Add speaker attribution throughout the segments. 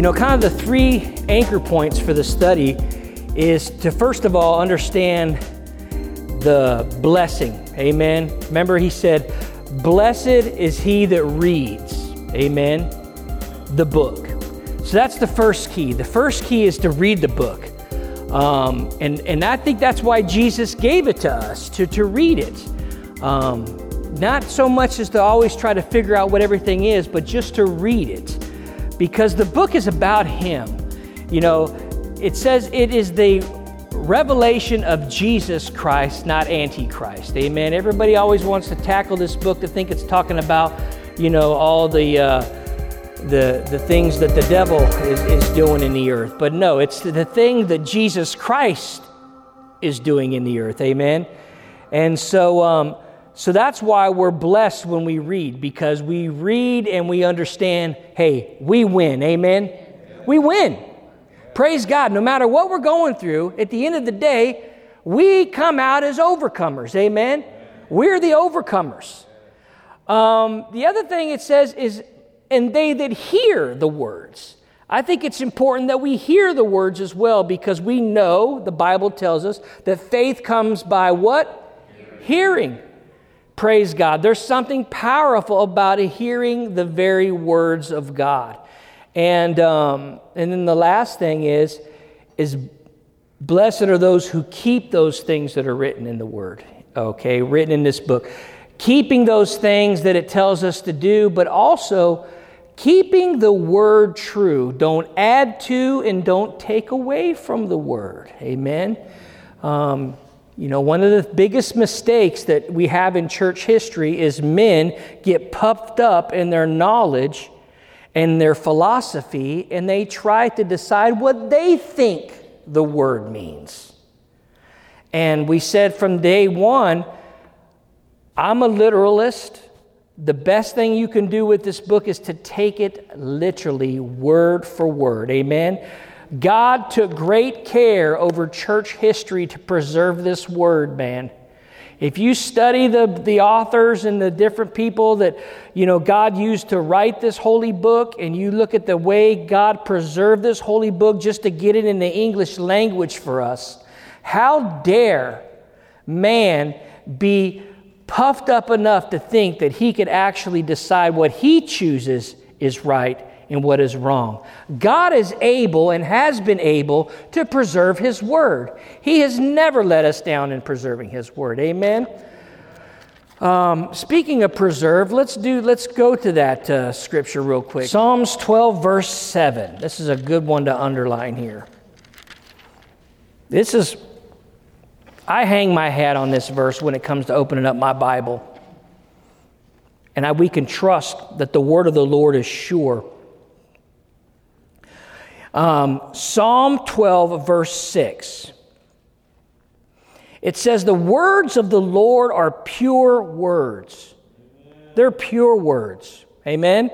Speaker 1: You know, kind of the three anchor points for the study is to first of all understand the blessing. Amen. Remember, he said, Blessed is he that reads. Amen. The book. So that's the first key. The first key is to read the book. Um, and, and I think that's why Jesus gave it to us, to, to read it. Um, not so much as to always try to figure out what everything is, but just to read it. Because the book is about Him. You know, it says it is the revelation of Jesus Christ, not Antichrist. Amen. Everybody always wants to tackle this book to think it's talking about, you know, all the. Uh, the, the things that the devil is, is doing in the earth. But no, it's the thing that Jesus Christ is doing in the earth. Amen. And so, um, so that's why we're blessed when we read, because we read and we understand hey, we win. Amen. We win. Praise God. No matter what we're going through, at the end of the day, we come out as overcomers. Amen. We're the overcomers. Um, the other thing it says is and they that hear the words. I think it's important that we hear the words as well because we know, the Bible tells us, that faith comes by what? Hearing. hearing. Praise God. There's something powerful about hearing the very words of God. And, um, and then the last thing is, is blessed are those who keep those things that are written in the Word, okay, written in this book. Keeping those things that it tells us to do, but also keeping the word true. Don't add to and don't take away from the word. Amen. Um, you know, one of the biggest mistakes that we have in church history is men get puffed up in their knowledge and their philosophy, and they try to decide what they think the word means. And we said from day one, I'm a literalist. The best thing you can do with this book is to take it literally, word for word. Amen. God took great care over church history to preserve this word, man. If you study the, the authors and the different people that, you know, God used to write this holy book, and you look at the way God preserved this holy book just to get it in the English language for us, how dare man be puffed up enough to think that he could actually decide what he chooses is right and what is wrong. God is able and has been able to preserve his word. He has never let us down in preserving his word. Amen. Um, speaking of preserve, let's do. Let's go to that uh, scripture real quick. Psalms 12, verse 7. This is a good one to underline here. This is I hang my hat on this verse when it comes to opening up my Bible. And I, we can trust that the word of the Lord is sure. Um, Psalm 12, verse 6. It says, The words of the Lord are pure words. They're pure words. Amen?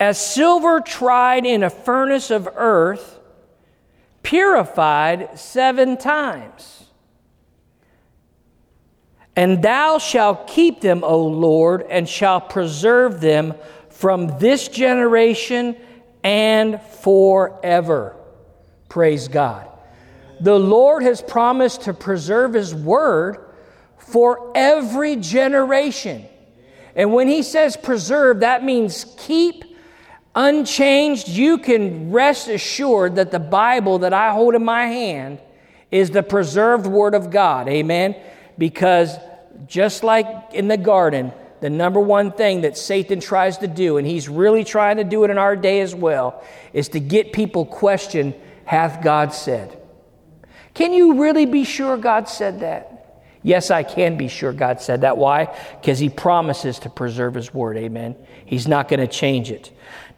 Speaker 1: As silver tried in a furnace of earth, purified seven times. And thou shalt keep them, O Lord, and shalt preserve them from this generation and forever. Praise God. The Lord has promised to preserve His word for every generation. And when He says preserve, that means keep unchanged. You can rest assured that the Bible that I hold in my hand is the preserved word of God. Amen. Because just like in the garden, the number one thing that Satan tries to do, and he's really trying to do it in our day as well, is to get people question, hath God said? Can you really be sure God said that? Yes, I can be sure God said that. Why? Because he promises to preserve his word. Amen. He's not going to change it.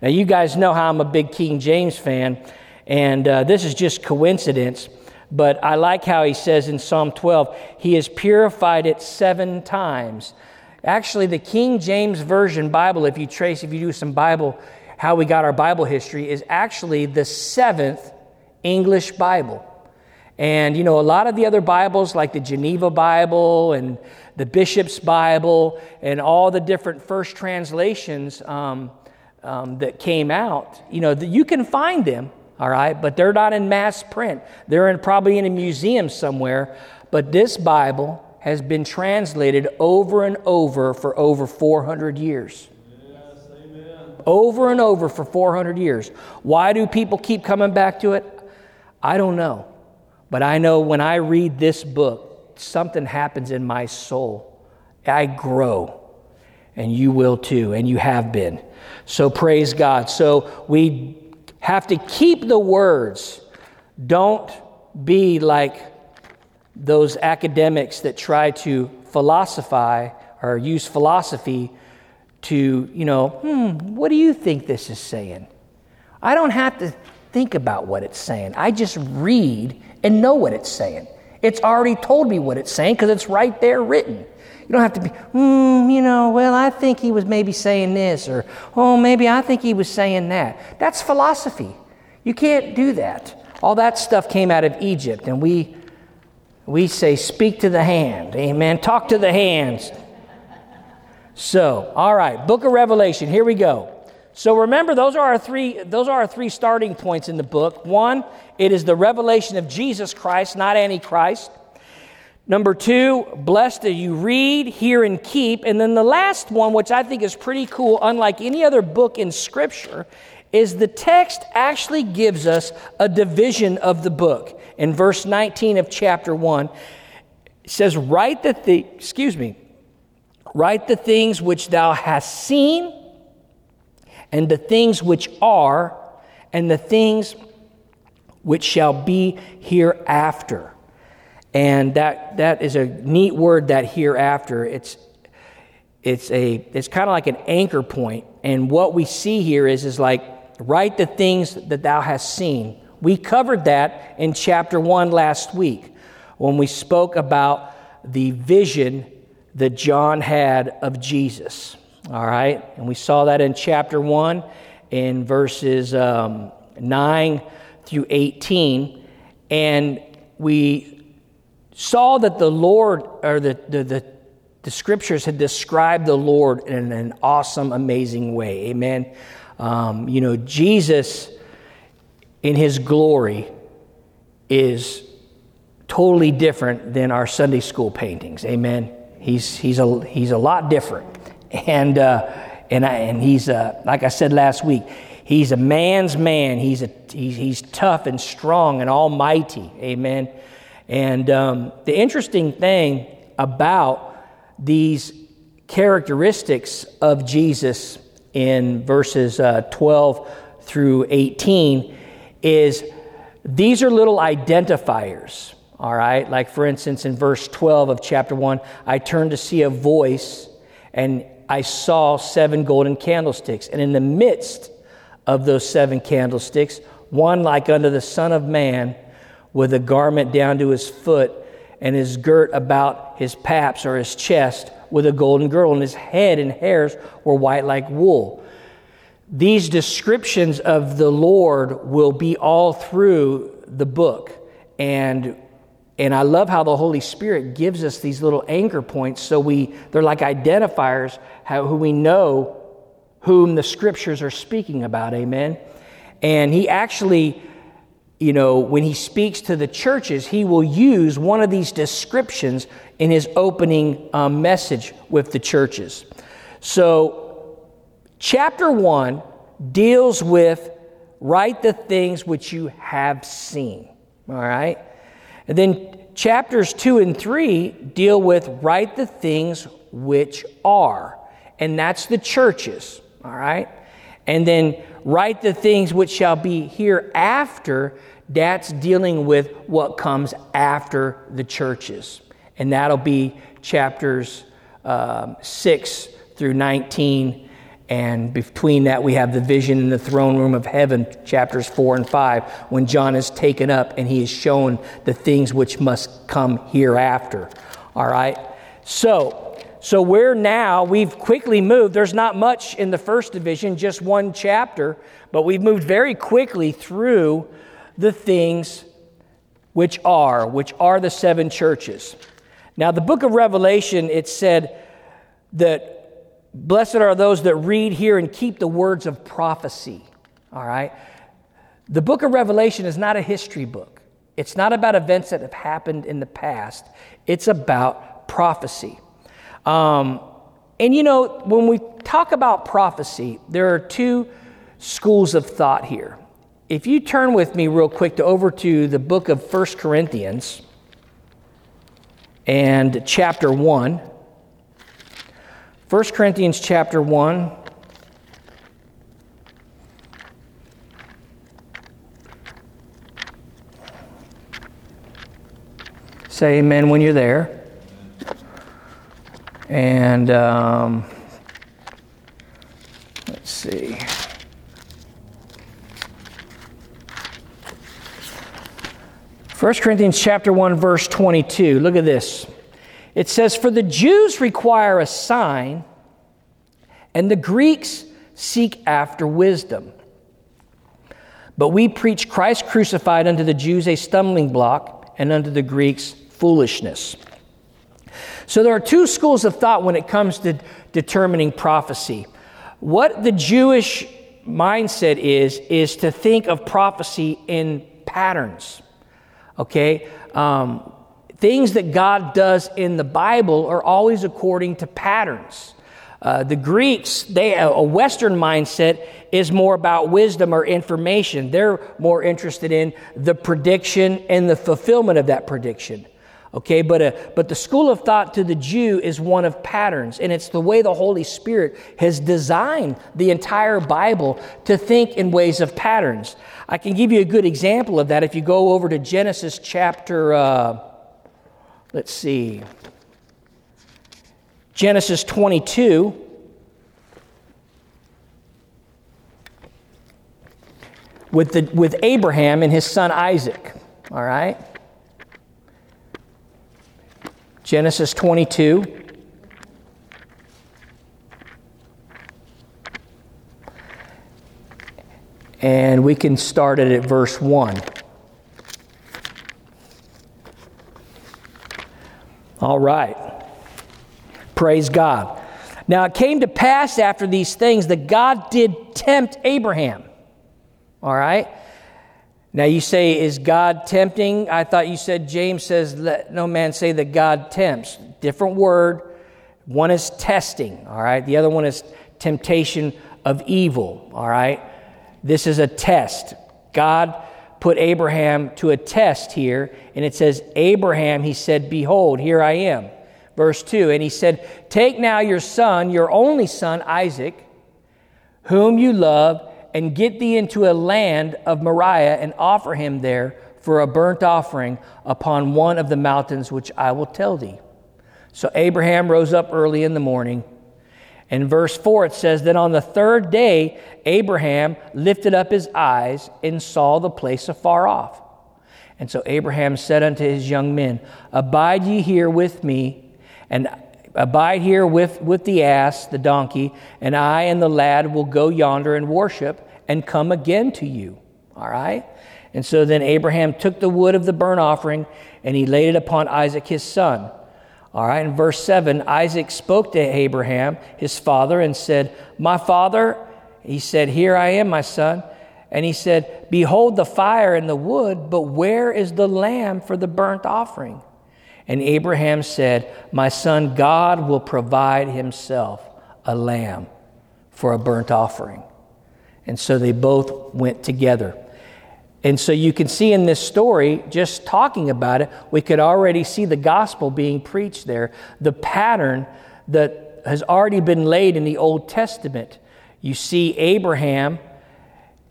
Speaker 1: Now, you guys know how I'm a big King James fan, and uh, this is just coincidence. But I like how he says in Psalm 12, he has purified it seven times. Actually, the King James Version Bible, if you trace, if you do some Bible, how we got our Bible history, is actually the seventh English Bible. And, you know, a lot of the other Bibles, like the Geneva Bible and the Bishop's Bible and all the different first translations, um, um, that came out, you know, you can find them, all right, but they're not in mass print. They're in, probably in a museum somewhere. But this Bible has been translated over and over for over 400 years. Over and over for 400 years. Why do people keep coming back to it? I don't know. But I know when I read this book, something happens in my soul. I grow. And you will too, and you have been. So praise God. So we have to keep the words. Don't be like those academics that try to philosophize or use philosophy to, you know, hmm, what do you think this is saying? I don't have to think about what it's saying. I just read and know what it's saying. It's already told me what it's saying because it's right there written. You don't have to be, hmm, you know, well, I think he was maybe saying this, or, oh, maybe I think he was saying that. That's philosophy. You can't do that. All that stuff came out of Egypt, and we, we say, speak to the hand. Amen. Talk to the hands. So, all right, book of Revelation, here we go. So remember, those are our three, those are our three starting points in the book. One, it is the revelation of Jesus Christ, not Antichrist. Number two, blessed are you read, hear, and keep. And then the last one, which I think is pretty cool, unlike any other book in Scripture, is the text actually gives us a division of the book. In verse 19 of chapter 1, it says, Write the, th- excuse me, write the things which thou hast seen and the things which are, and the things which shall be hereafter. And that, that is a neat word, that hereafter. It's, it's, a, it's kind of like an anchor point. And what we see here is, is like, write the things that thou hast seen. We covered that in chapter 1 last week when we spoke about the vision that John had of Jesus. All right? And we saw that in chapter 1 in verses um, 9 through 18. And we saw that the Lord, or the, the, the, the scriptures had described the Lord in an awesome, amazing way. Amen. Um, you know, Jesus in his glory is totally different than our Sunday school paintings. Amen. He's, he's, a, he's a lot different. And, uh, and, I, and he's, uh, like I said last week, he's a man's man. He's, a, he's, he's tough and strong and almighty. Amen. And um, the interesting thing about these characteristics of Jesus in verses uh, 12 through 18 is these are little identifiers. All right, like for instance, in verse 12 of chapter 1, I turned to see a voice, and I saw seven golden candlesticks, and in the midst of those seven candlesticks, one like unto the Son of Man, with a garment down to his foot, and his girt about his paps or his chest with a golden girdle, and his head and hairs were white like wool. These descriptions of the Lord will be all through the book. And and I love how the Holy Spirit gives us these little anchor points so we they're like identifiers how who we know whom the scriptures are speaking about. Amen. And he actually you know, when he speaks to the churches, he will use one of these descriptions in his opening um, message with the churches. So, chapter one deals with write the things which you have seen. All right? And then chapters 2 and 3 deal with write the things which are. And that's the churches, all right? And then write the things which shall be hereafter. That's dealing with what comes after the churches. And that'll be chapters um, 6 through 19 and between that, we have the vision in the throne room of heaven, chapters 4 and 5, when John is taken up and he is shown the things which must come hereafter. All right? So, so we're now, we've quickly moved. There's not much in the first division, just one chapter, but we've moved very quickly through the things which are, which are the seven churches. Now, the book of Revelation, it said that Blessed are those that read, hear, and keep the words of prophecy. All right? The book of Revelation is not a history book, it's not about events that have happened in the past, it's about prophecy. Um, and you know, when we talk about prophecy, there are two schools of thought here. If you turn with me real quick to over to the book of First Corinthians and chapter 1. 1 Corinthians chapter 1. Say amen when you're there. And um, let's see. 1 Corinthians chapter 1 verse 22. Look at this. It says for the Jews require a sign and the Greeks seek after wisdom. But we preach Christ crucified unto the Jews a stumbling block and unto the Greeks foolishness. So there are two schools of thought when it comes to determining prophecy. What the Jewish mindset is is to think of prophecy in patterns okay? Um, things that God does in the Bible are always according to patterns. Uh, the Greeks, they a Western mindset is more about wisdom or information. They're more interested in the prediction and the fulfillment of that prediction. Okay, but, uh, but the school of thought to the Jew is one of patterns, and it's the way the Holy Spirit has designed the entire Bible to think in ways of patterns. I can give you a good example of that if you go over to Genesis chapter, uh, let's see, Genesis 22. With, the, with Abraham and his son Isaac, all right? Genesis 22. And we can start it at verse 1. All right. Praise God. Now it came to pass after these things that God did tempt Abraham. All right. Now you say, is God tempting? I thought you said James says, let no man say that God tempts. Different word. One is testing, all right? The other one is temptation of evil, all right? This is a test. God put Abraham to a test here, and it says, Abraham, he said, Behold, here I am. Verse 2, and he said, Take now your son, your only son, Isaac, whom you love and get thee into a land of Moriah and offer him there for a burnt offering upon one of the mountains which I will tell thee. So Abraham rose up early in the morning. In verse 4, it says, Then on the third day, Abraham lifted up his eyes and saw the place afar off. And so Abraham said unto his young men, Abide ye here with me, and Abide here with, with the ass, the donkey, and I and the lad will go yonder and worship and come again to you. All right? And so then Abraham took the wood of the burnt offering and he laid it upon Isaac his son. All right, in verse 7, Isaac spoke to Abraham, his father, and said, My father, he said, Here I am, my son. And he said, Behold the fire and the wood, but where is the lamb for the burnt offering? And Abraham said, My son, God will provide himself a lamb for a burnt offering. And so they both went together. And so you can see in this story, just talking about it, we could already see the gospel being preached there, the pattern that has already been laid in the Old Testament. You see Abraham,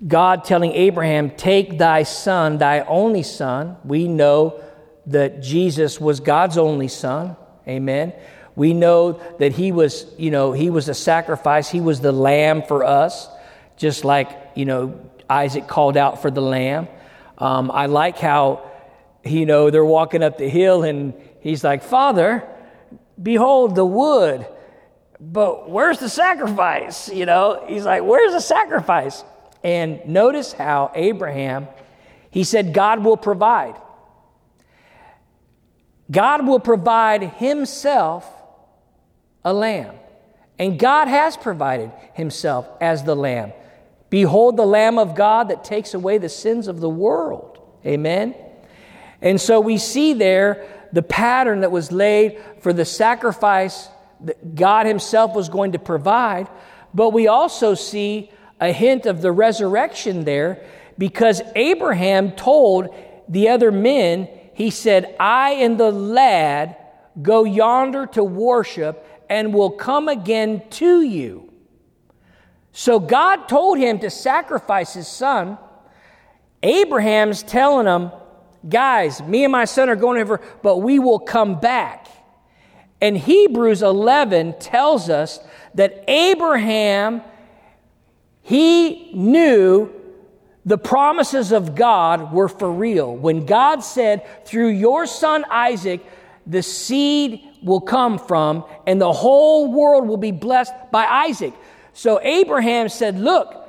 Speaker 1: God telling Abraham, Take thy son, thy only son. We know that Jesus was God's only son. Amen. We know that he was, you know, he was a sacrifice. He was the lamb for us, just like, you know, Isaac called out for the lamb. Um, I like how, you know, they're walking up the hill and he's like, Father, behold the wood, but where's the sacrifice? You know, he's like, Where's the sacrifice? And notice how Abraham, he said, God will provide. God will provide Himself a lamb. And God has provided himself as the Lamb. Behold, the Lamb of God that takes away the sins of the world. Amen. And so we see there the pattern that was laid for the sacrifice that God Himself was going to provide, but we also see a hint of the resurrection there because Abraham told the other men, he said, I and the lad go yonder to worship and will come again to you. So God told him to sacrifice his son. Abraham's telling him, guys, me and my son are going over, but we will come back. And Hebrews 11 tells us that Abraham, he knew the promises of God were for real. When God said, through your son Isaac, the seed will come from, and the whole world will be blessed by Isaac. So Abraham said, Look,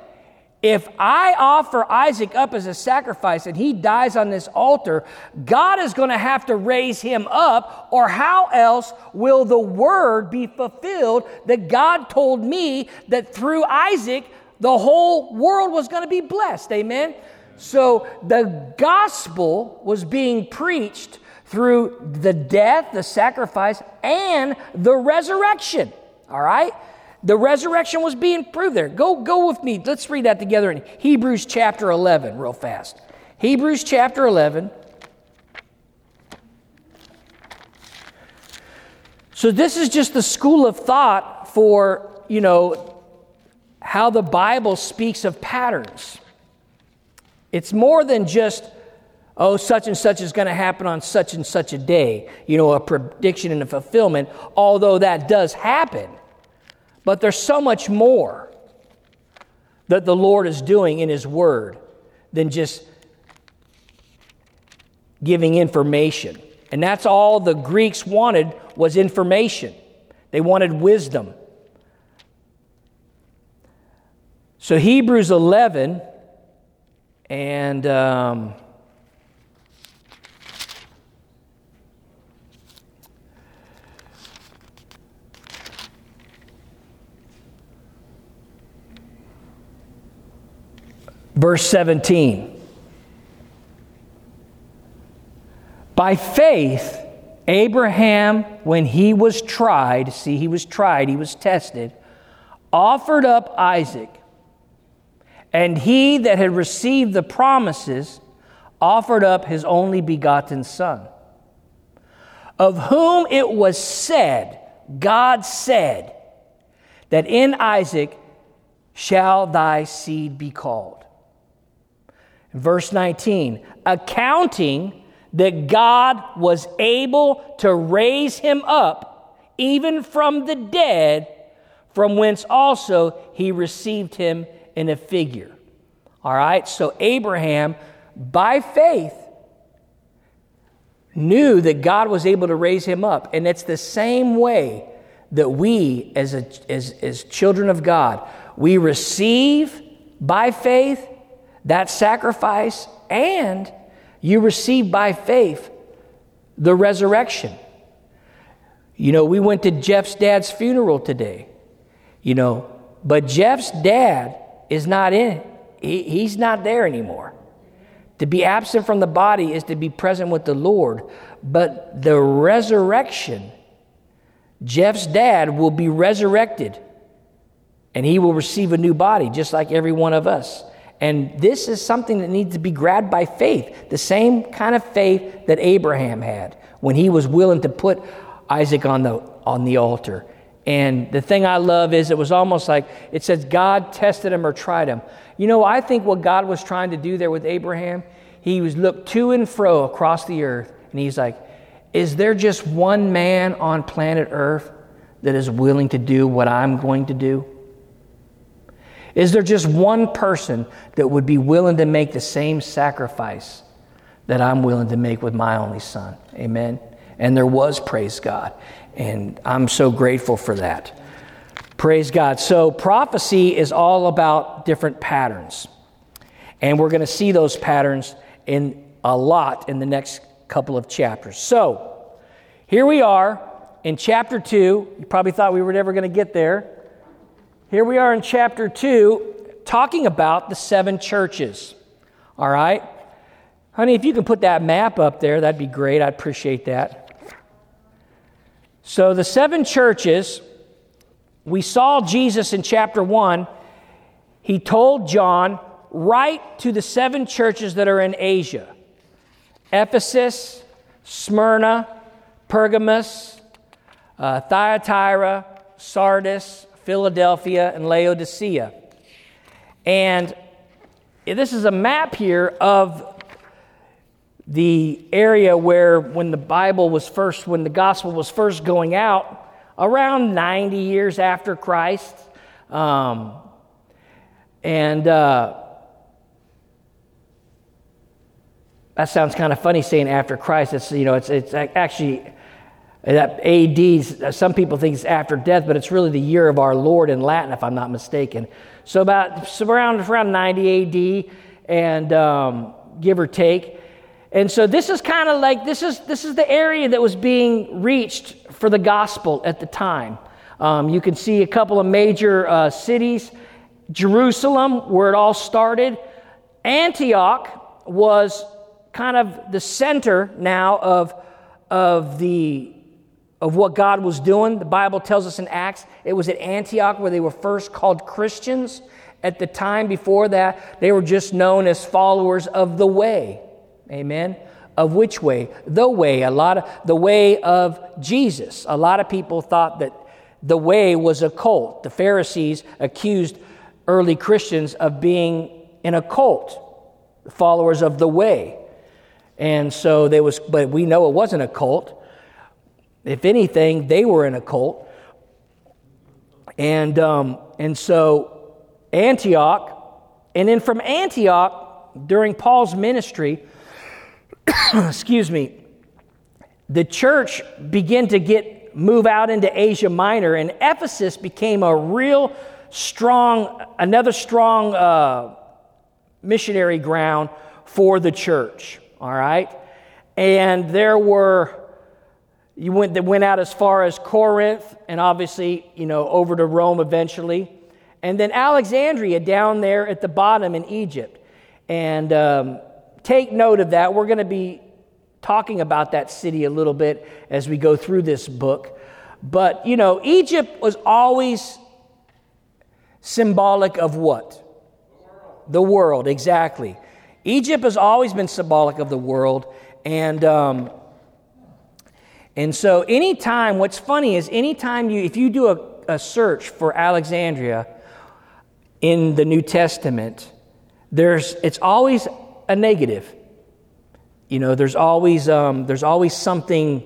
Speaker 1: if I offer Isaac up as a sacrifice and he dies on this altar, God is going to have to raise him up, or how else will the word be fulfilled that God told me that through Isaac the whole world was going to be blessed? Amen. So the gospel was being preached through the death, the sacrifice, and the resurrection. All right? The resurrection was being proved there. Go, go with me. Let's read that together in Hebrews chapter 11, real fast. Hebrews chapter 11. So, this is just the school of thought for, you know, how the Bible speaks of patterns. It's more than just, oh, such and such is going to happen on such and such a day, you know, a prediction and a fulfillment, although that does happen. But there's so much more that the Lord is doing in His Word than just giving information. And that's all the Greeks wanted was information. They wanted wisdom. So Hebrews 11 and um, Verse 17. By faith, Abraham, when he was tried, see, he was tried, he was tested, offered up Isaac. And he that had received the promises offered up his only begotten son, of whom it was said, God said, that in Isaac shall thy seed be called. Verse 19, accounting that God was able to raise him up even from the dead, from whence also he received him in a figure. All right, so Abraham, by faith, knew that God was able to raise him up. And it's the same way that we, as, a, as, as children of God, we receive by faith that sacrifice, and you receive by faith the resurrection. You know, we went to Jeff's dad's funeral today, you know, but Jeff's dad is not in. He, he's not there anymore. To be absent from the body is to be present with the Lord. But the resurrection, Jeff's dad will be resurrected and he will receive a new body, just like every one of us. And this is something that needs to be grabbed by faith, the same kind of faith that Abraham had when he was willing to put Isaac on the, on the altar. And the thing I love is it was almost like it says God tested him or tried him. You know, I think what God was trying to do there with Abraham, he was looked to and fro across the earth, and he's like, Is there just one man on planet earth that is willing to do what I'm going to do? Is there just one person that would be willing to make the same sacrifice that I'm willing to make with my only son? Amen. And there was, praise God. And I'm so grateful for that. Praise God. So, prophecy is all about different patterns. And we're going to see those patterns in a lot in the next couple of chapters. So, here we are in chapter 2. You probably thought we were never going to get there. Here we are in chapter 2, talking about the seven churches. All right? Honey, if you can put that map up there, that'd be great. I'd appreciate that. So, the seven churches, we saw Jesus in chapter 1. He told John, write to the seven churches that are in Asia Ephesus, Smyrna, Pergamos, uh, Thyatira, Sardis, Philadelphia, and Laodicea. And this is a map here of the area where, when the Bible was first, when the gospel was first going out, around 90 years after Christ. Um, and uh, that sounds kind of funny saying after Christ. It's, you know, it's, it's actually that AD, some people think it's after death, but it's really the year of our Lord in Latin, if I'm not mistaken. So about so around, around 90 AD, and um, give or take. And so this is kind of like this is this is the area that was being reached for the gospel at the time. Um, you can see a couple of major uh, cities, Jerusalem, where it all started. Antioch was kind of the center now of of the of what God was doing. The Bible tells us in Acts it was at Antioch where they were first called Christians. At the time before that, they were just known as followers of the way. Amen. Of which way? The way. A lot of the way of Jesus. A lot of people thought that the way was a cult. The Pharisees accused early Christians of being in a cult, followers of the way. And so there was, but we know it wasn't a cult. If anything, they were in a cult. And, um, and so Antioch, and then from Antioch, during Paul's ministry, excuse me, the church began to get move out into Asia Minor, and Ephesus became a real strong, another strong uh, missionary ground for the church. All right, and there were you went, that went out as far as Corinth and obviously, you know, over to Rome eventually. And then Alexandria down there at the bottom in Egypt. And um, take note of that. We're going to be talking about that city a little bit as we go through this book. But, you know, Egypt was always symbolic of what? The world, exactly. Egypt has always been symbolic of the world. And, um, and so, anytime, what's funny is anytime you, if you do a, a search for Alexandria in the New Testament, there's, it's always a negative. You know, there's always, um, there's always something,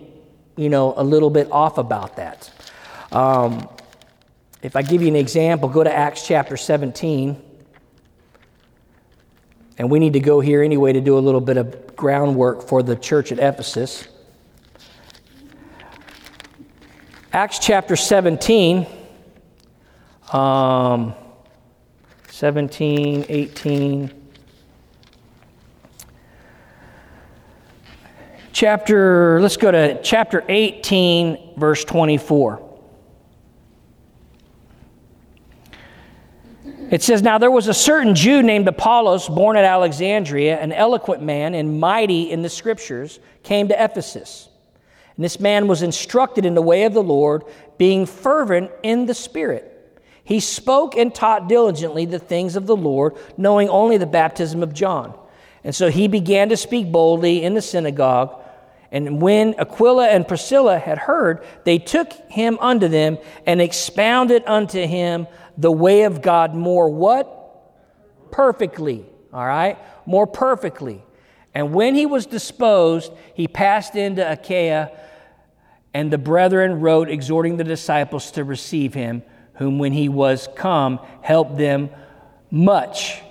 Speaker 1: you know, a little bit off about that. Um, if I give you an example, go to Acts chapter 17. And we need to go here anyway to do a little bit of groundwork for the church at Ephesus. Acts chapter 17, um, 17, 18. Chapter, let's go to chapter 18, verse 24. It says, Now there was a certain Jew named Apollos, born at Alexandria, an eloquent man and mighty in the scriptures, came to Ephesus. And this man was instructed in the way of the Lord, being fervent in the Spirit. He spoke and taught diligently the things of the Lord, knowing only the baptism of John. And so he began to speak boldly in the synagogue. And when Aquila and Priscilla had heard, they took him unto them and expounded unto him the way of God more what? Perfectly. All right? More perfectly. And when he was disposed, he passed into Achaia and the brethren wrote, exhorting the disciples to receive him, whom when he was come, helped them much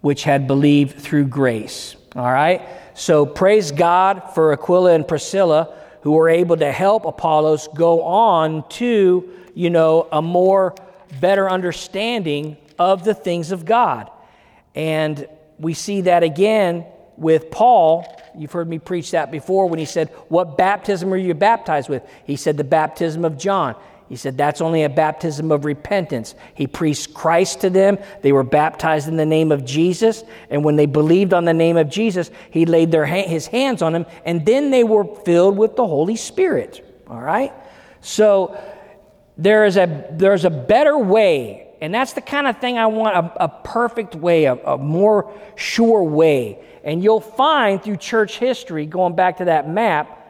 Speaker 1: which had believed through grace. All right? So praise God for Aquila and Priscilla who were able to help Apollos go on to, you know, a more better understanding of the things of God. And we see that again with Paul You've heard me preach that before when he said, What baptism are you baptized with? He said, The baptism of John. He said that's only a baptism of repentance. He preached Christ to them. They were baptized in the name of Jesus. And when they believed on the name of Jesus, he laid their ha- his hands on them. And then they were filled with the Holy Spirit. All right? So there is a, there's a better way. And that's the kind of thing I want a, a perfect way, a, a more sure way. And you'll find through church history, going back to that map,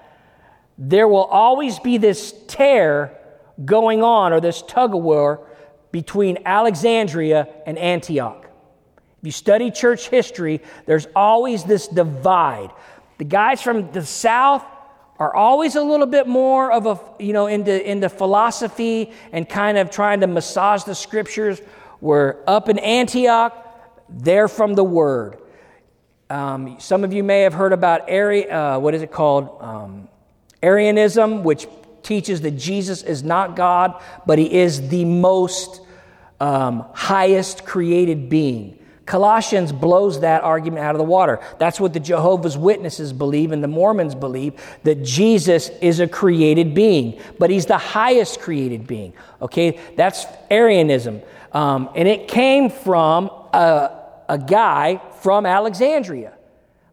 Speaker 1: there will always be this tear going on or this tug of war between Alexandria and Antioch. If you study church history, there's always this divide. The guys from the south are always a little bit more of a, you know, into, into philosophy and kind of trying to massage the scriptures. We're up in Antioch, they're from the word. Um, some of you may have heard about Ari, uh, what is it called? Um, Arianism, which teaches that Jesus is not God, but he is the most um, highest created being. Colossians blows that argument out of the water. That's what the Jehovah's Witnesses believe and the Mormons believe that Jesus is a created being, but he's the highest created being. Okay, that's Arianism. Um, and it came from a, a guy from Alexandria.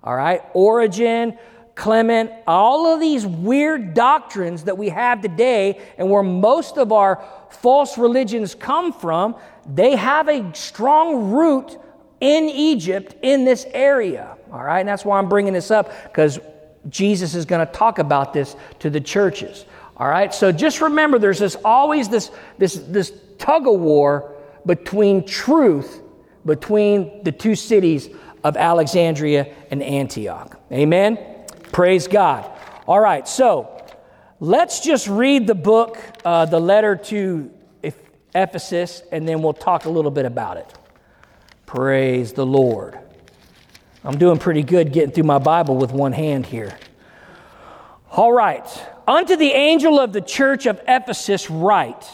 Speaker 1: All right, Origen, Clement, all of these weird doctrines that we have today and where most of our false religions come from, they have a strong root in Egypt in this area. All right, and that's why I'm bringing this up because Jesus is going to talk about this to the churches. All right, so just remember there's this always this, this, this tug of war between truth between the two cities of Alexandria and Antioch. Amen. Praise God. All right, so let's just read the book, uh, the letter to Ephesus, and then we'll talk a little bit about it. Praise the Lord. I'm doing pretty good getting through my Bible with one hand here. All right. Unto the angel of the church of Ephesus, write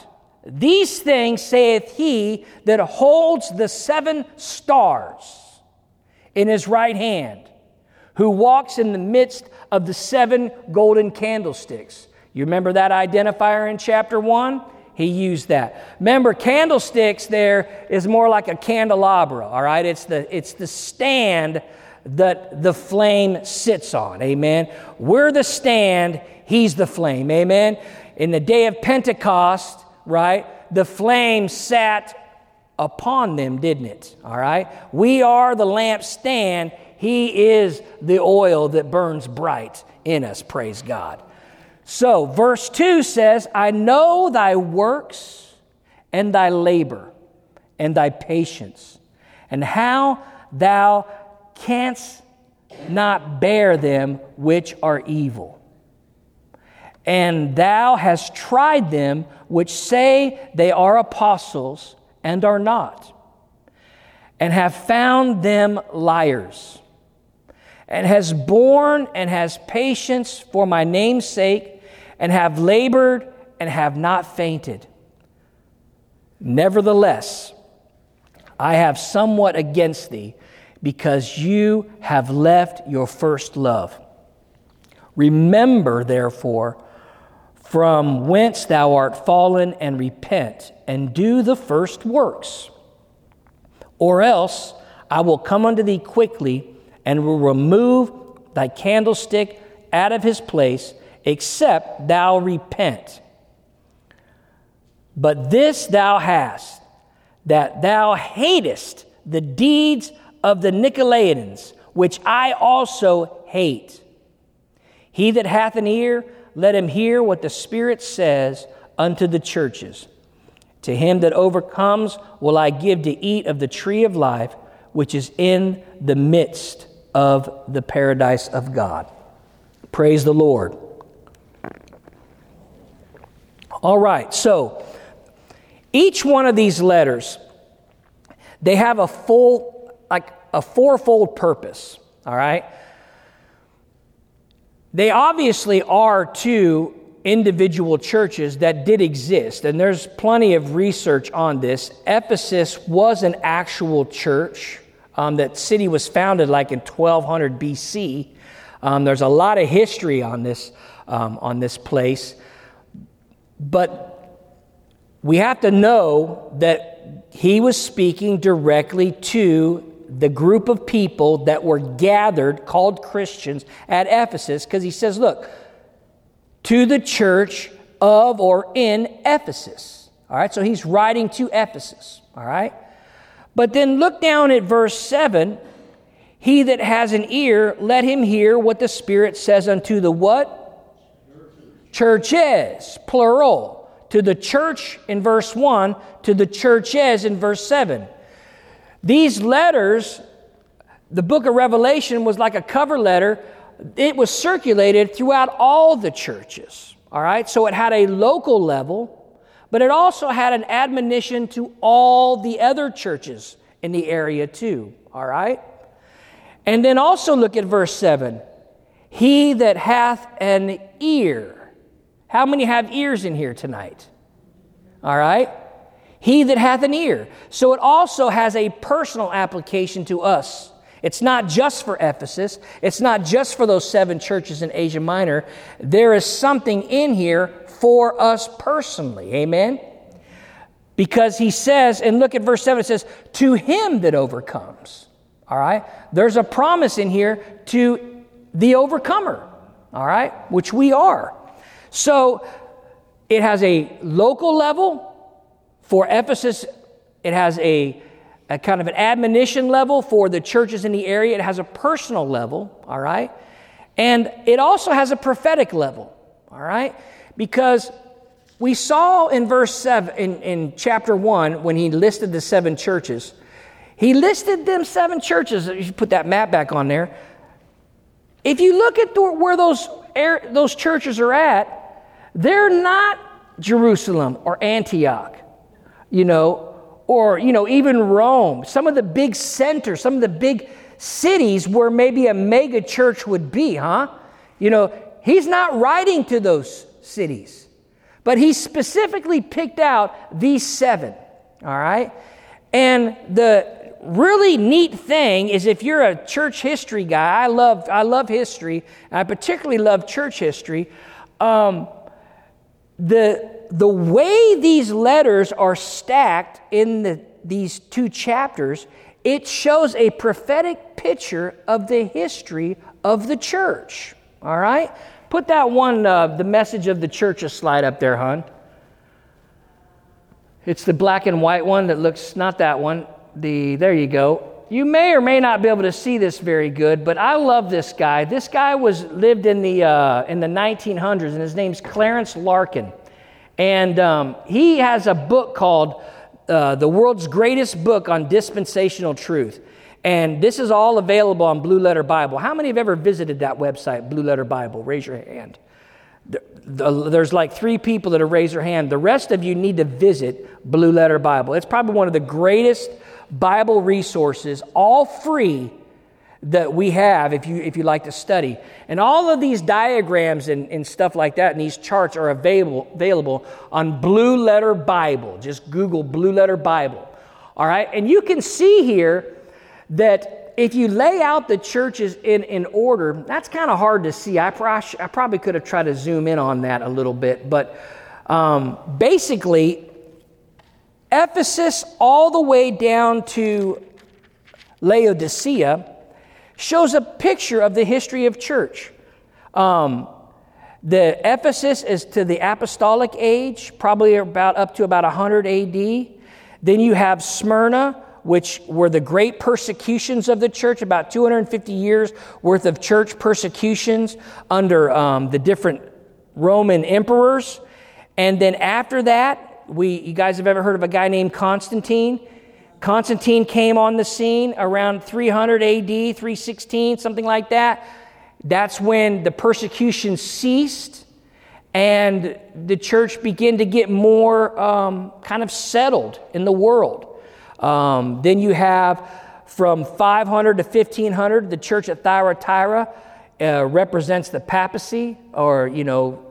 Speaker 1: These things saith he that holds the seven stars in his right hand who walks in the midst of the seven golden candlesticks. You remember that identifier in chapter 1? He used that. Remember, candlesticks there is more like a candelabra, all right? It's the, it's the stand that the flame sits on, amen? We're the stand, he's the flame, amen? In the day of Pentecost, right, the flame sat upon them, didn't it? All right? We are the lampstand, he is the oil that burns bright in us, praise God. So, verse 2 says, I know thy works and thy labor and thy patience, and how thou canst not bear them which are evil. And thou hast tried them which say they are apostles and are not, and have found them liars and has borne and has patience for my name's sake, and have labored and have not fainted. Nevertheless, I have somewhat against thee, because you have left your first love. Remember, therefore, from whence thou art fallen, and repent, and do the first works. Or else I will come unto thee quickly and will remove thy candlestick out of his place, except thou repent. But this thou hast, that thou hatest the deeds of the Nicolaitans, which I also hate. He that hath an ear, let him hear what the Spirit says unto the churches. To him that overcomes will I give to eat of the tree of life, which is in the midst of the paradise of God. Praise the Lord. All right, so each one of these letters, they have a full, like a fourfold purpose, all right? They obviously are two individual churches that did exist, and there's plenty of research on this. Ephesus was an actual church. Um, that city was founded like in 1200 BC. Um, there's a lot of history on this, um, on this place. But we have to know that he was speaking directly to the group of people that were gathered, called Christians, at Ephesus, because he says, Look, to the church of or in Ephesus. All right, so he's writing to Ephesus. All right. But then look down at verse 7. He that has an ear, let him hear what the Spirit says unto the what? Churches, plural. To the church in verse 1, to the churches in verse 7. These letters, the book of Revelation was like a cover letter. It was circulated throughout all the churches. All right, so it had a local level, but it also had an admonition to all the other churches in the area too. All right, and then also look at verse 7 He that hath an ear. How many have ears in here tonight? All right, he that hath an ear. So it also has a personal application to us. It's not just for Ephesus, it's not just for those seven churches in Asia Minor. There is something in here for us personally. Amen? Because he says, and look at verse 7, it says, to him that overcomes. All right? There's a promise in here to the overcomer. All right? Which we are. So it has a local level, for Ephesus, it has a, a kind of an admonition level. For the churches in the area, it has a personal level, all right? And it also has a prophetic level, all right? Because we saw in verse 7, in, in chapter 1, when he listed the seven churches, he listed them seven churches. You should put that map back on there. If you look at the, where those, those churches are at, they're not Jerusalem or Antioch you know, or, you know, even Rome, some of the big centers, some of the big cities where maybe a mega church would be, huh? You know, he's not writing to those cities, but he specifically picked out these seven, all right? And the really neat thing is if you're a church history guy, I love, I love history, I particularly love church history. Um, the the way these letters are stacked in the, these two chapters, it shows a prophetic picture of the history of the church. All right? Put that one, uh, the message of the church, slide up there, hon. It's the black and white one that looks, not that one. The, there you go. You may or may not be able to see this very good, but I love this guy. This guy was lived in the, uh, in the 1900s, and his name's Clarence Larkin. And um, he has a book called uh, The World's Greatest Book on Dispensational Truth. And this is all available on Blue Letter Bible. How many have ever visited that website, Blue Letter Bible? Raise your hand. There's like three people that have raised their hand. The rest of you need to visit Blue Letter Bible. It's probably one of the greatest Bible resources, all free that we have if you, if you like to study. And all of these diagrams and, and stuff like that and these charts are available, available on Blue Letter Bible. Just Google Blue Letter Bible. All right? And you can see here that if you lay out the churches in, in order, that's kind of hard to see. I, pro- I probably could have tried to zoom in on that a little bit. But um, basically, Ephesus all the way down to Laodicea shows a picture of the history of church. Um, the Ephesus is to the apostolic age, probably about up to about 100 AD. Then you have Smyrna, which were the great persecutions of the church, about 250 years worth of church persecutions under um, the different Roman emperors. And then after that, we, you guys have ever heard of a guy named Constantine? Constantine came on the scene around 300 AD, 316, something like that. That's when the persecution ceased and the church began to get more um, kind of settled in the world. Um, then you have from 500 to 1500, the church at Thyatira uh, represents the papacy or, you know,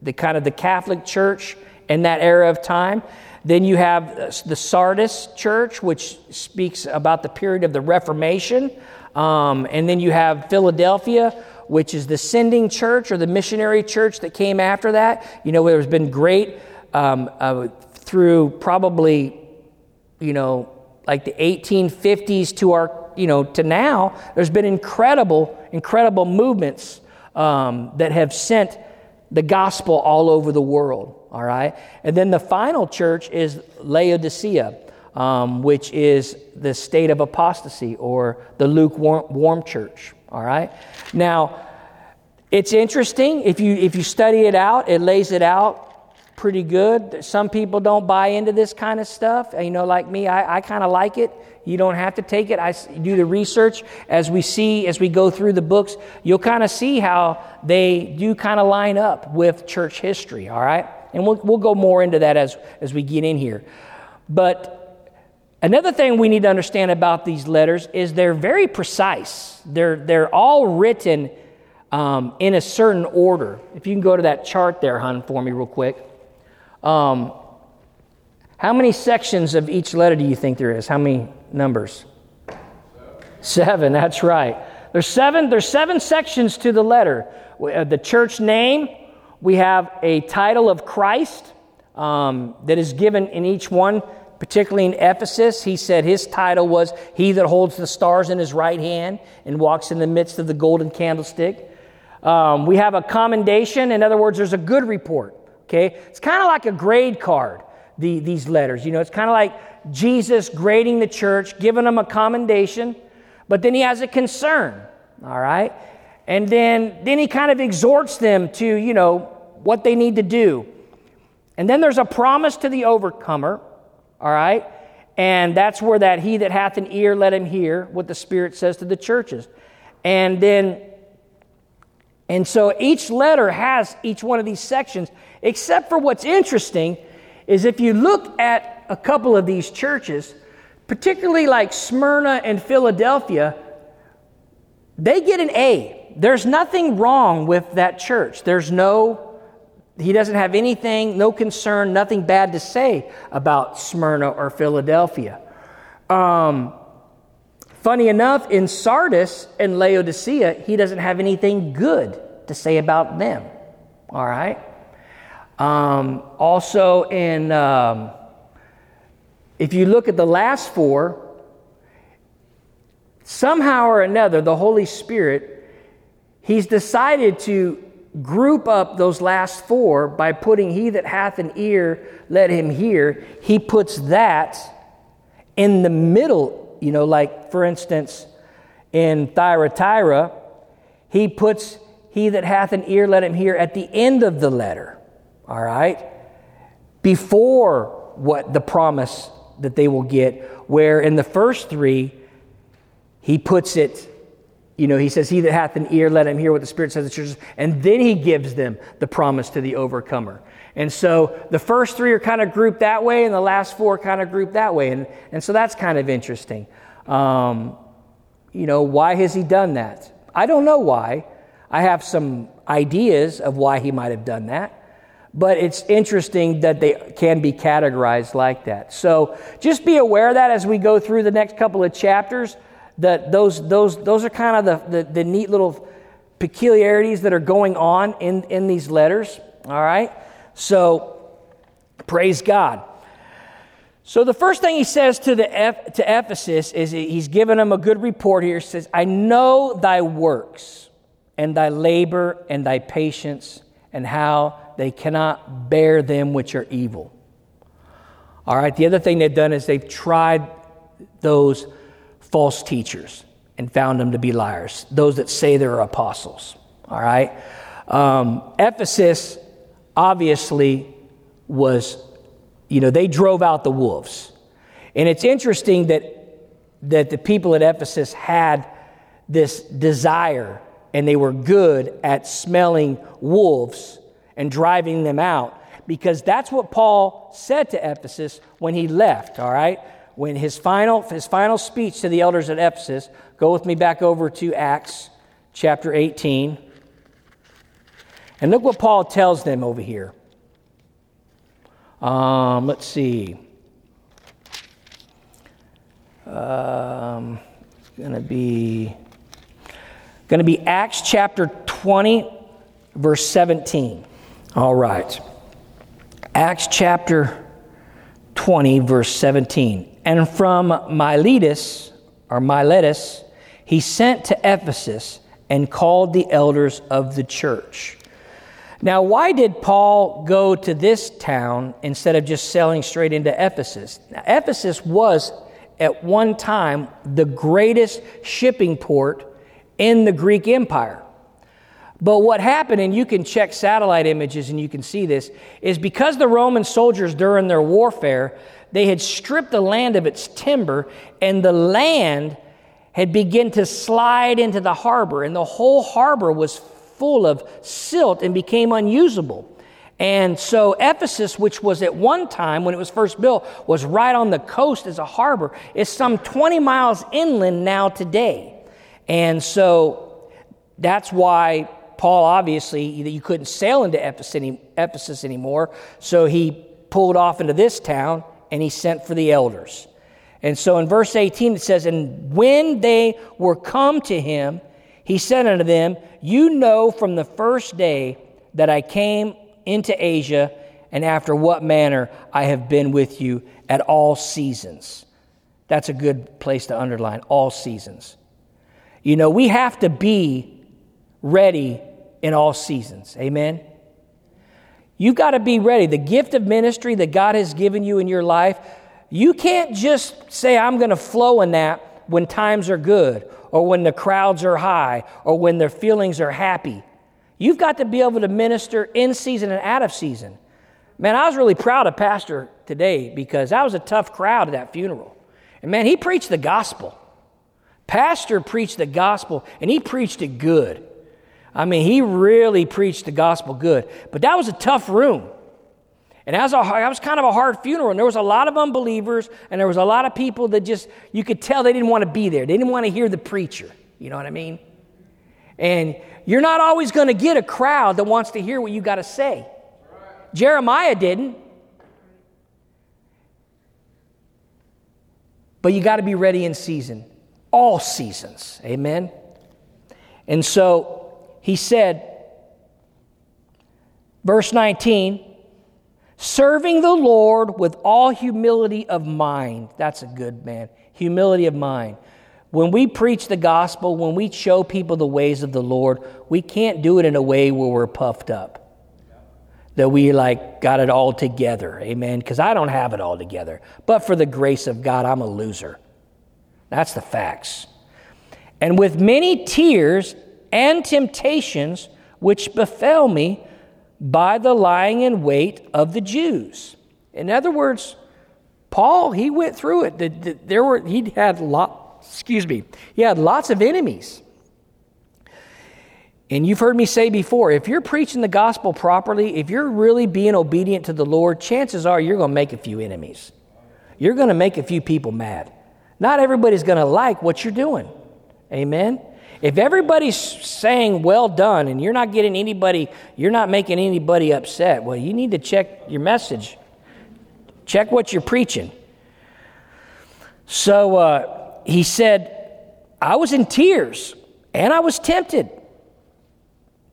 Speaker 1: the kind of the Catholic church in that era of time. Then you have the Sardis church, which speaks about the period of the Reformation. Um, and then you have Philadelphia, which is the sending church or the missionary church that came after that. You know, there's been great um, uh, through probably, you know, like the 1850s to our, you know, to now, there's been incredible, incredible movements um, that have sent the gospel all over the world. All right. And then the final church is Laodicea, um, which is the state of apostasy or the lukewarm church. All right. Now, it's interesting if you if you study it out, it lays it out pretty good. Some people don't buy into this kind of stuff. You know, like me, I, I kind of like it. You don't have to take it. I do the research as we see, as we go through the books, you'll kind of see how they do kind of line up with church history, all right? And we'll, we'll go more into that as, as we get in here. But Another thing we need to understand about these letters is they're very precise. They're, they're all written um, in a certain order. If you can go to that chart there, hun, for me, real quick. Um, how many sections of each letter do you think there is? How many numbers? Seven, that's right. There's seven, there's seven sections to the letter. The church name, we have a title of Christ um, that is given in each one, particularly in Ephesus. He said his title was He that holds the stars in his right hand and walks in the midst of the golden candlestick. Um, we have a commendation. In other words, there's a good report. Okay? It's kind of like a grade card, the, these letters. You know, it's kind of like Jesus grading the church, giving them a commendation, but then he has a concern. All right? And then, then he kind of exhorts them to, you know, what they need to do. And then there's a promise to the overcomer. All right? And that's where that he that hath an ear, let him hear what the Spirit says to the churches. And then and so each letter has each one of these sections, except for what's interesting is if you look at a couple of these churches, particularly like Smyrna and Philadelphia, they get an A. There's nothing wrong with that church. There's no, he doesn't have anything, no concern, nothing bad to say about Smyrna or Philadelphia. Um, Funny enough, in Sardis and Laodicea, he doesn't have anything good to say about them. All right? Um, also, in um, if you look at the last four, somehow or another, the Holy Spirit, He's decided to group up those last four by putting He that hath an ear, let him hear. He puts that in the middle you know, like for instance, in Thyatira, he puts, He that hath an ear, let him hear at the end of the letter, all right? Before what the promise that they will get, where in the first three, he puts it, you know, he says, He that hath an ear, let him hear what the Spirit says to the churches, and then he gives them the promise to the overcomer. And so the first three are kind of grouped that way, and the last four kind of grouped that way. And, and so that's kind of interesting. Um, you know, why has he done that? I don't know why. I have some ideas of why he might have done that. But it's interesting that they can be categorized like that. So just be aware of that as we go through the next couple of chapters. That those, those, those are kind of the, the, the neat little peculiarities that are going on in, in these letters. All right? So, praise God. So, the first thing he says to, the F, to Ephesus is he's given them a good report here. He says, I know thy works and thy labor and thy patience and how they cannot bear them which are evil. All right, the other thing they've done is they've tried those false teachers and found them to be liars, those that say they're apostles. All right, um, Ephesus obviously was, you know, they drove out the wolves. And it's interesting that, that the people at Ephesus had this desire and they were good at smelling wolves and driving them out because that's what Paul said to Ephesus when he left, all right? When his final, his final speech to the elders at Ephesus, go with me back over to Acts chapter 18. And look what Paul tells them over here. Um, let's see. Um, going to be going to be Acts chapter 20 verse 17. All right. Acts chapter 20, verse 17. And from Miletus, or Miletus, he sent to Ephesus and called the elders of the church. Now, why did Paul go to this town instead of just sailing straight into Ephesus? Now, Ephesus was at one time the greatest shipping port in the Greek Empire. But what happened, and you can check satellite images and you can see this, is because the Roman soldiers during their warfare, they had stripped the land of its timber, and the land had begun to slide into the harbor, and the whole harbor was full of silt and became unusable. And so Ephesus, which was at one time when it was first built, was right on the coast as a harbor, is some 20 miles inland now today. And so that's why Paul obviously you couldn't sail into Ephesus anymore, so he pulled off into this town and he sent for the elders. And so in verse 18 it says, And when they were come to him, he said unto them, You know from the first day that I came into Asia, and after what manner I have been with you at all seasons. That's a good place to underline all seasons. You know, we have to be ready in all seasons. Amen. You've got to be ready. The gift of ministry that God has given you in your life, you can't just say, I'm going to flow in that when times are good or when the crowds are high or when their feelings are happy. You've got to be able to minister in season and out of season. Man, I was really proud of Pastor today because that was a tough crowd at that funeral. And man, he preached the gospel. Pastor preached the gospel and he preached it good. I mean, he really preached the gospel good. But that was a tough room. And as a, that was kind of a hard funeral, and there was a lot of unbelievers, and there was a lot of people that just, you could tell they didn't want to be there. They didn't want to hear the preacher. You know what I mean? And you're not always going to get a crowd that wants to hear what you got to say. Jeremiah didn't. But you got to be ready in season, all seasons. Amen? And so he said, verse 19, Serving the Lord with all humility of mind. That's a good man. Humility of mind. When we preach the gospel, when we show people the ways of the Lord, we can't do it in a way where we're puffed up. That we like got it all together. Amen. Because I don't have it all together. But for the grace of God, I'm a loser. That's the facts. And with many tears and temptations which befell me, by the lying in wait of the Jews. In other words, Paul, he went through it. There were, he had lot, excuse me, he had lots of enemies. And you've heard me say before, if you're preaching the gospel properly, if you're really being obedient to the Lord, chances are you're going to make a few enemies. You're going to make a few people mad. Not everybody's going to like what you're doing. Amen. If everybody's saying well done and you're not getting anybody, you're not making anybody upset, well, you need to check your message. Check what you're preaching. So uh, he said, I was in tears and I was tempted.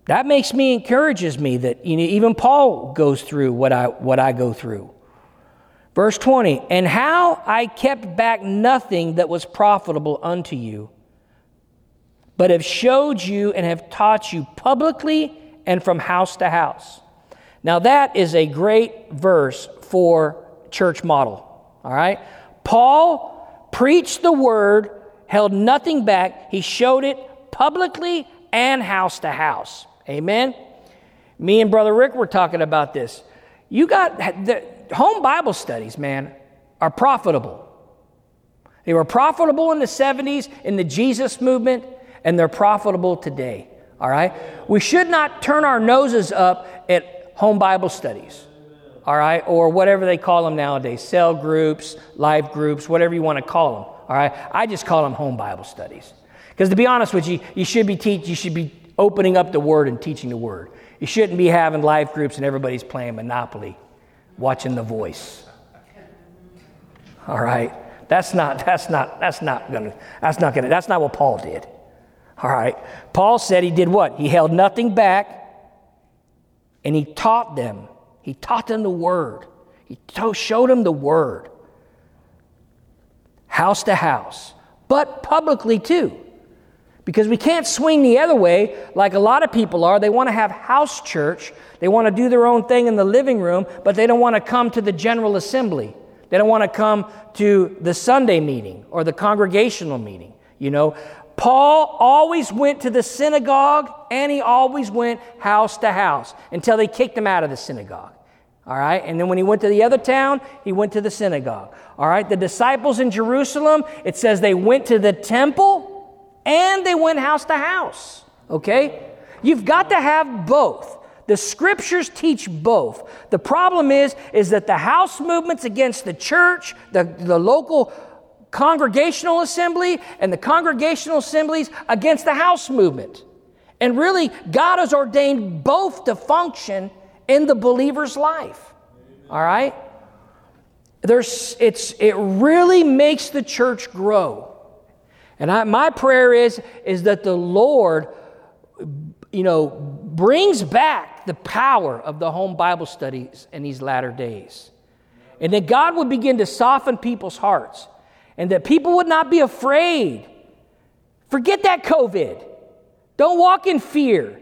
Speaker 1: That makes me, encourages me that you know, even Paul goes through what I, what I go through. Verse 20, and how I kept back nothing that was profitable unto you but have showed you and have taught you publicly and from house to house. Now, that is a great verse for church model. All right? Paul preached the word, held nothing back. He showed it publicly and house to house. Amen? Me and Brother Rick were talking about this. You got the home Bible studies, man, are profitable. They were profitable in the 70s in the Jesus movement and they're profitable today. All right? We should not turn our noses up at home Bible studies. All right? Or whatever they call them nowadays cell groups, life groups, whatever you want to call them. All right? I just call them home Bible studies. Because to be honest with you, you should be teach, you should be opening up the word and teaching the word. You shouldn't be having life groups and everybody's playing Monopoly, watching The Voice. All right? That's not that's not that's not gonna that's not gonna that's not what Paul did. All right. Paul said he did what? He held nothing back and he taught them. He taught them the word. He showed them the word, house to house, but publicly too. Because we can't swing the other way like a lot of people are. They want to have house church, they want to do their own thing in the living room, but they don't want to come to the general assembly. They don't want to come to the Sunday meeting or the congregational meeting. You know, Paul always went to the synagogue and he always went house to house until they kicked him out of the synagogue. All right. And then when he went to the other town, he went to the synagogue. All right. The disciples in Jerusalem, it says they went to the temple and they went house to house. Okay. You've got to have both. The scriptures teach both. The problem is, is that the house movements against the church, the, the local congregational assembly and the congregational assemblies against the house movement. And really, God has ordained both to function in the believer's life. All right? There's, it's, it really makes the church grow. And I, my prayer is, is that the Lord, you know, brings back the power of the home Bible studies in these latter days. And that God would begin to soften people's hearts and that people would not be afraid. Forget that COVID. Don't walk in fear.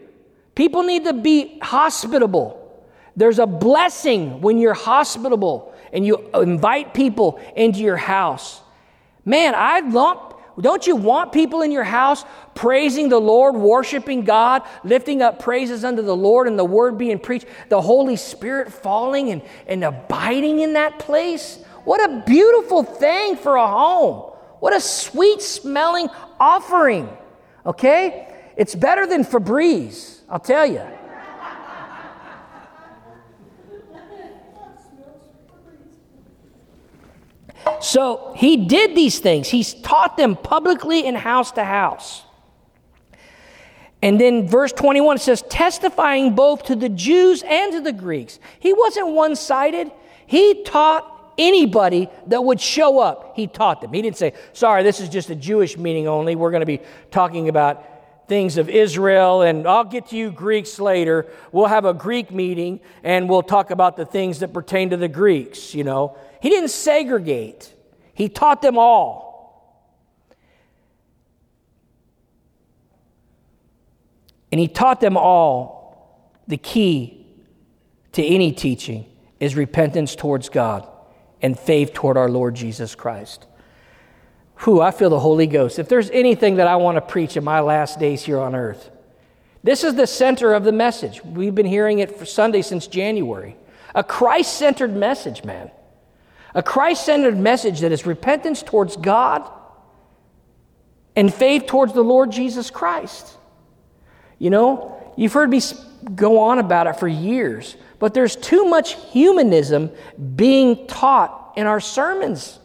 Speaker 1: People need to be hospitable. There's a blessing when you're hospitable and you invite people into your house. Man, I lump don't you want people in your house praising the Lord, worshiping God, lifting up praises unto the Lord, and the word being preached, the Holy Spirit falling and, and abiding in that place? What a beautiful thing for a home. What a sweet smelling offering. Okay? It's better than Febreze, I'll tell you. So he did these things. He's taught them publicly and house to house. And then verse 21 says, testifying both to the Jews and to the Greeks. He wasn't one sided. He taught anybody that would show up, he taught them. He didn't say, sorry, this is just a Jewish meeting only. We're going to be talking about things of Israel, and I'll get to you Greeks later. We'll have a Greek meeting and we'll talk about the things that pertain to the Greeks, you know. He didn't segregate, he taught them all. And he taught them all the key to any teaching is repentance towards God and faith toward our Lord Jesus Christ. Who I feel the Holy Ghost. If there's anything that I want to preach in my last days here on earth, this is the center of the message. We've been hearing it for Sunday since January. A Christ centered message, man. A Christ centered message that is repentance towards God and faith towards the Lord Jesus Christ. You know, you've heard me go on about it for years. But there's too much humanism being taught in our sermons.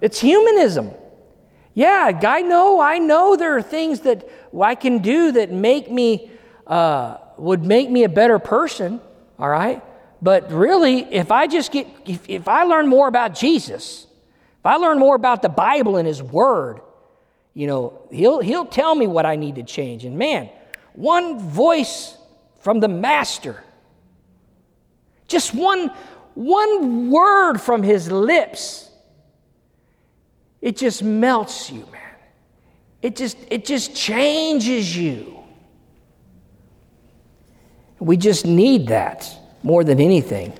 Speaker 1: It's humanism. Yeah, I know, I know there are things that I can do that make me, uh, would make me a better person, all right? But really, if I just get, if, if I learn more about Jesus, if I learn more about the Bible and His Word, you know, He'll, he'll tell me what I need to change. And man, one voice from the Master just one, one word from his lips, it just melts you, man. It just, it just changes you. We just need that more than anything.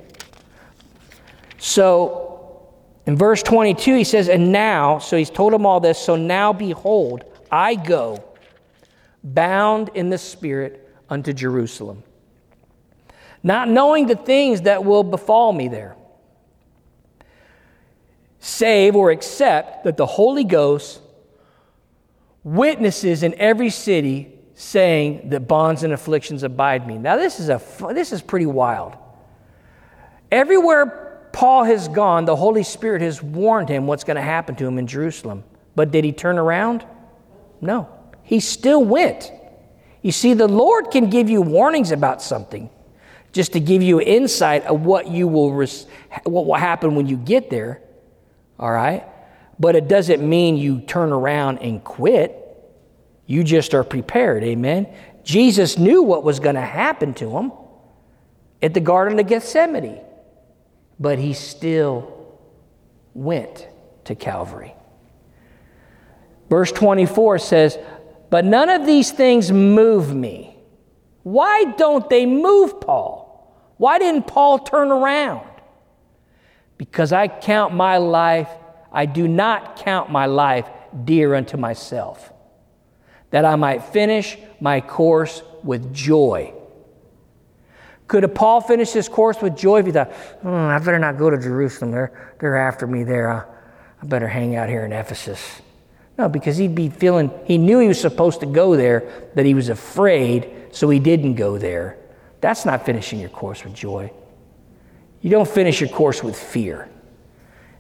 Speaker 1: So, in verse 22, he says, And now, so he's told them all this, so now behold, I go bound in the Spirit unto Jerusalem not knowing the things that will befall me there. Save or accept that the Holy Ghost witnesses in every city saying that bonds and afflictions abide me. Now this is a this is pretty wild. Everywhere Paul has gone, the Holy Spirit has warned him what's going to happen to him in Jerusalem. But did he turn around? No. He still went. You see, the Lord can give you warnings about something just to give you insight of what you will res- what will happen when you get there. All right? But it doesn't mean you turn around and quit. You just are prepared. Amen. Jesus knew what was going to happen to him at the Garden of Gethsemane. but he still went to Calvary. Verse 24 says, But none of these things move me. Why don't they move Paul? Why didn't Paul turn around? Because I count my life, I do not count my life dear unto myself, that I might finish my course with joy. Could Paul finish his course with joy if he thought, hmm, I better not go to Jerusalem? They're, they're after me there. I, I better hang out here in Ephesus. No, because he'd be feeling, he knew he was supposed to go there, that he was afraid, so he didn't go there. That's not finishing your course with joy. You don't finish your course with fear.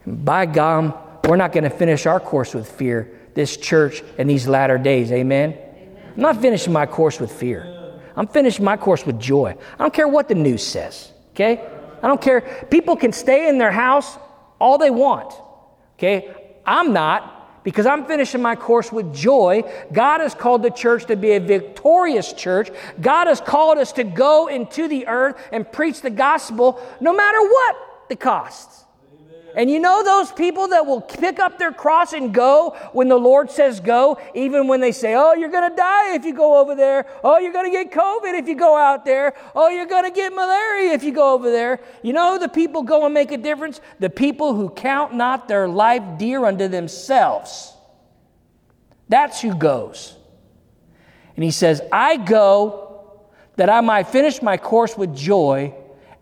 Speaker 1: And by God, we're not going to finish our course with fear, this church in these latter days. Amen? Amen? I'm not finishing my course with fear. I'm finishing my course with joy. I don't care what the news says, okay? I don't care. People can stay in their house all they want, okay? I'm not because I'm finishing my course with joy. God has called the church to be a victorious church. God has called us to go into the earth and preach the gospel no matter what the costs. And you know those people that will pick up their cross and go when the Lord says go, even when they say, Oh, you're going to die if you go over there. Oh, you're going to get COVID if you go out there. Oh, you're going to get malaria if you go over there. You know the people go and make a difference? The people who count not their life dear unto themselves. That's who goes. And he says, I go that I might finish my course with joy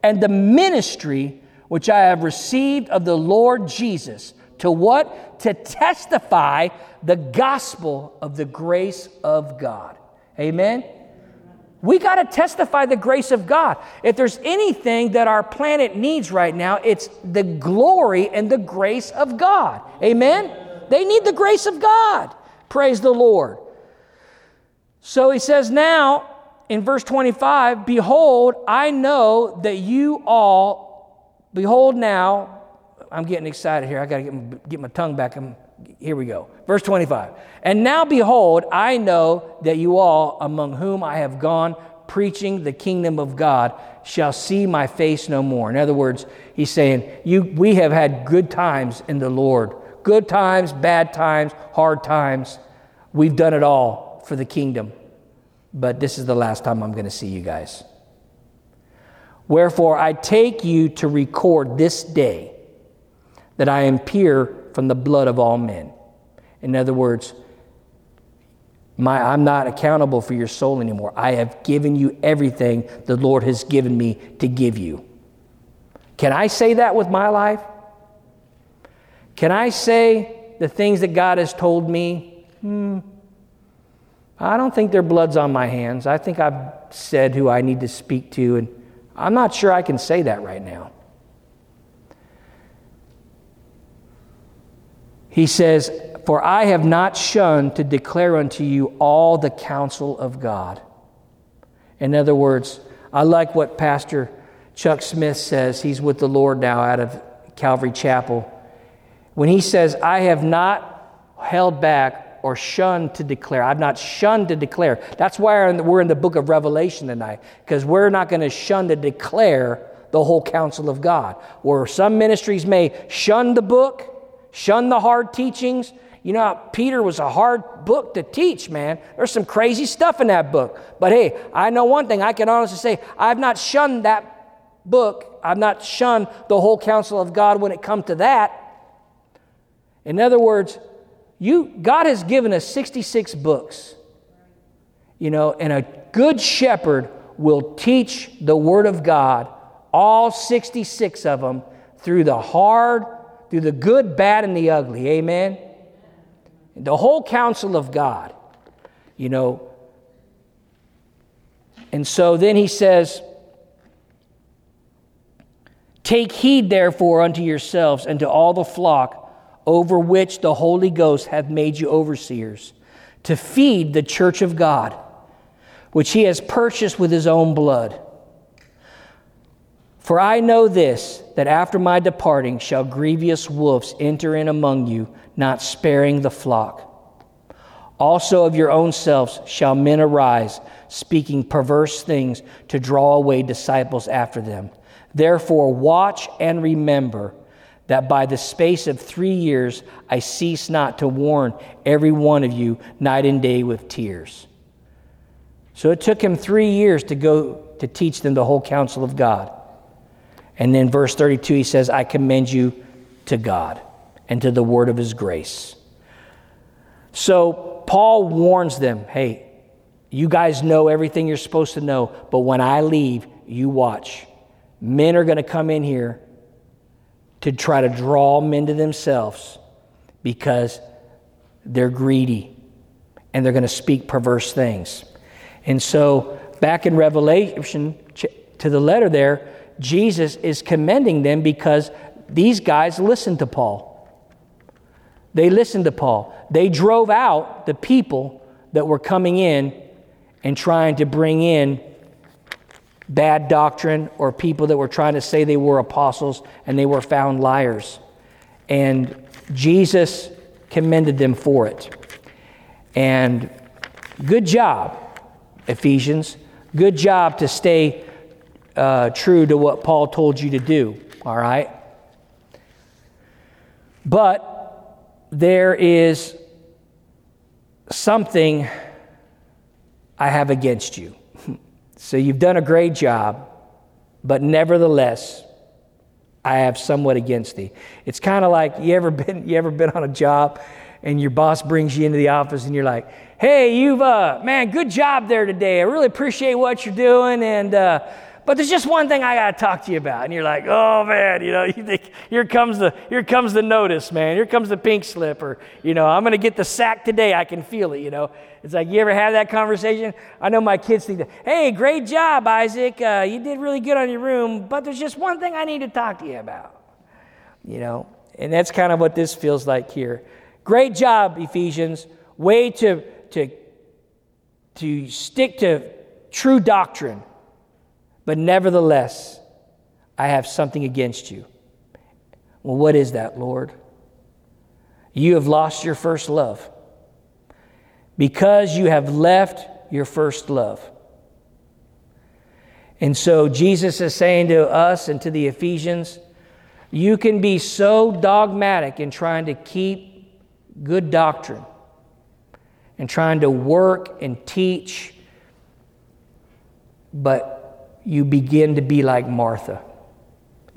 Speaker 1: and the ministry which I have received of the Lord Jesus. To what? To testify the gospel of the grace of God. Amen? We got to testify the grace of God. If there's anything that our planet needs right now, it's the glory and the grace of God. Amen? They need the grace of God. Praise the Lord. So he says, Now, in verse 25, behold, I know that you all Behold, now, I'm getting excited here. I got to get, get my tongue back. I'm, here we go. Verse 25. And now, behold, I know that you all, among whom I have gone preaching the kingdom of God, shall see my face no more. In other words, he's saying, you, We have had good times in the Lord. Good times, bad times, hard times. We've done it all for the kingdom. But this is the last time I'm going to see you guys. Wherefore I take you to record this day that I am pure from the blood of all men. In other words, my, I'm not accountable for your soul anymore. I have given you everything the Lord has given me to give you. Can I say that with my life? Can I say the things that God has told me? Hmm. I don't think their blood's on my hands. I think I've said who I need to speak to and I'm not sure I can say that right now. He says, For I have not shunned to declare unto you all the counsel of God. In other words, I like what Pastor Chuck Smith says. He's with the Lord now out of Calvary Chapel. When he says, I have not held back or shunned to declare. I've not shunned to declare. That's why we're in the book of Revelation tonight, because we're not going to shun to declare the whole counsel of God. Where some ministries may shun the book, shun the hard teachings. You know, Peter was a hard book to teach, man. There's some crazy stuff in that book. But hey, I know one thing I can honestly say I've not shunned that book. I've not shunned the whole counsel of God when it comes to that. In other words, you, God has given us 66 books. You know, and a good shepherd will teach the Word of God, all 66 of them, through the hard, through the good, bad, and the ugly. Amen? The whole counsel of God, you know. And so then he says, Take heed, therefore, unto yourselves and to all the flock over which the Holy Ghost hath made you overseers, to feed the church of God, which he has purchased with his own blood. For I know this, that after my departing shall grievous wolves enter in among you, not sparing the flock. Also of your own selves shall men arise, speaking perverse things to draw away disciples after them. Therefore, watch and remember that by the space of three years I cease not to warn every one of you night and day with tears. So it took him three years to go to teach them the whole counsel of God. And then verse 32, he says, I commend you to God and to the word of his grace. So Paul warns them hey, you guys know everything you're supposed to know, but when I leave, you watch. Men are going to come in here to try to draw men to themselves because they're greedy and they're going to speak perverse things. And so, back in Revelation to the letter there, Jesus is commending them because these guys listened to Paul. They listened to Paul. They drove out the people that were coming in and trying to bring in bad doctrine or people that were trying to say they were apostles and they were found liars. And Jesus commended them for it. And good job, Ephesians. Good job to stay uh, true to what Paul told you to do, all right? But there is something I have against you. So you've done a great job, but nevertheless, I have somewhat against thee. It's kind of like you ever been you ever been on a job and your boss brings you into the office and you're like, "Hey, you've uh, man, good job there today. I really appreciate what you're doing and uh, but there's just one thing I got to talk to you about. And you're like, oh man, you know, you think, here comes the here comes the notice, man. Here comes the pink slip, or you know, I'm gonna get the sack today. I can feel it. You know, it's like you ever have that conversation? I know my kids think, hey, great job, Isaac. Uh, you did really good on your room, but there's just one thing I need to talk to you about. You know, and that's kind of what this feels like here. Great job, Ephesians. Way to to to stick to true doctrine but nevertheless, I have something against you. Well, what is that, Lord? You have lost your first love because you have left your first love. And so Jesus is saying to us and to the Ephesians, you can be so dogmatic in trying to keep good doctrine and trying to work and teach, but you begin to be like Martha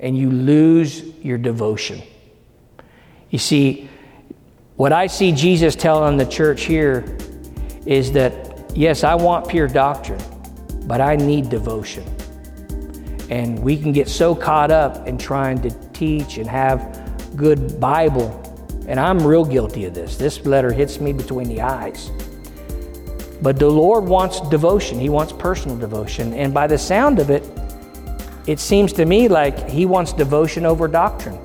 Speaker 1: and you lose your devotion. You see, what I see Jesus telling the church here is that, yes, I want pure doctrine, but I need devotion. And we can get so caught up in trying to teach and have good Bible. And I'm real guilty of this. This letter hits me between the eyes. But the Lord wants devotion, He wants personal devotion. And by the sound of it, it seems to me like He wants devotion over doctrine.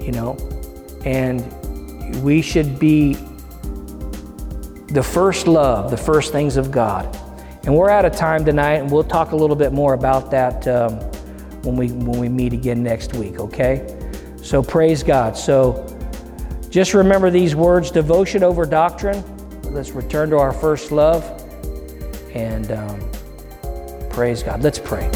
Speaker 1: You know? And we should be the first love, the first things of God. And we're out of time tonight, and we'll talk a little bit more about that um, when, we, when we meet again next week, okay? So praise God. So just remember these words devotion over doctrine let's return to our first love and um, praise God. Let's pray.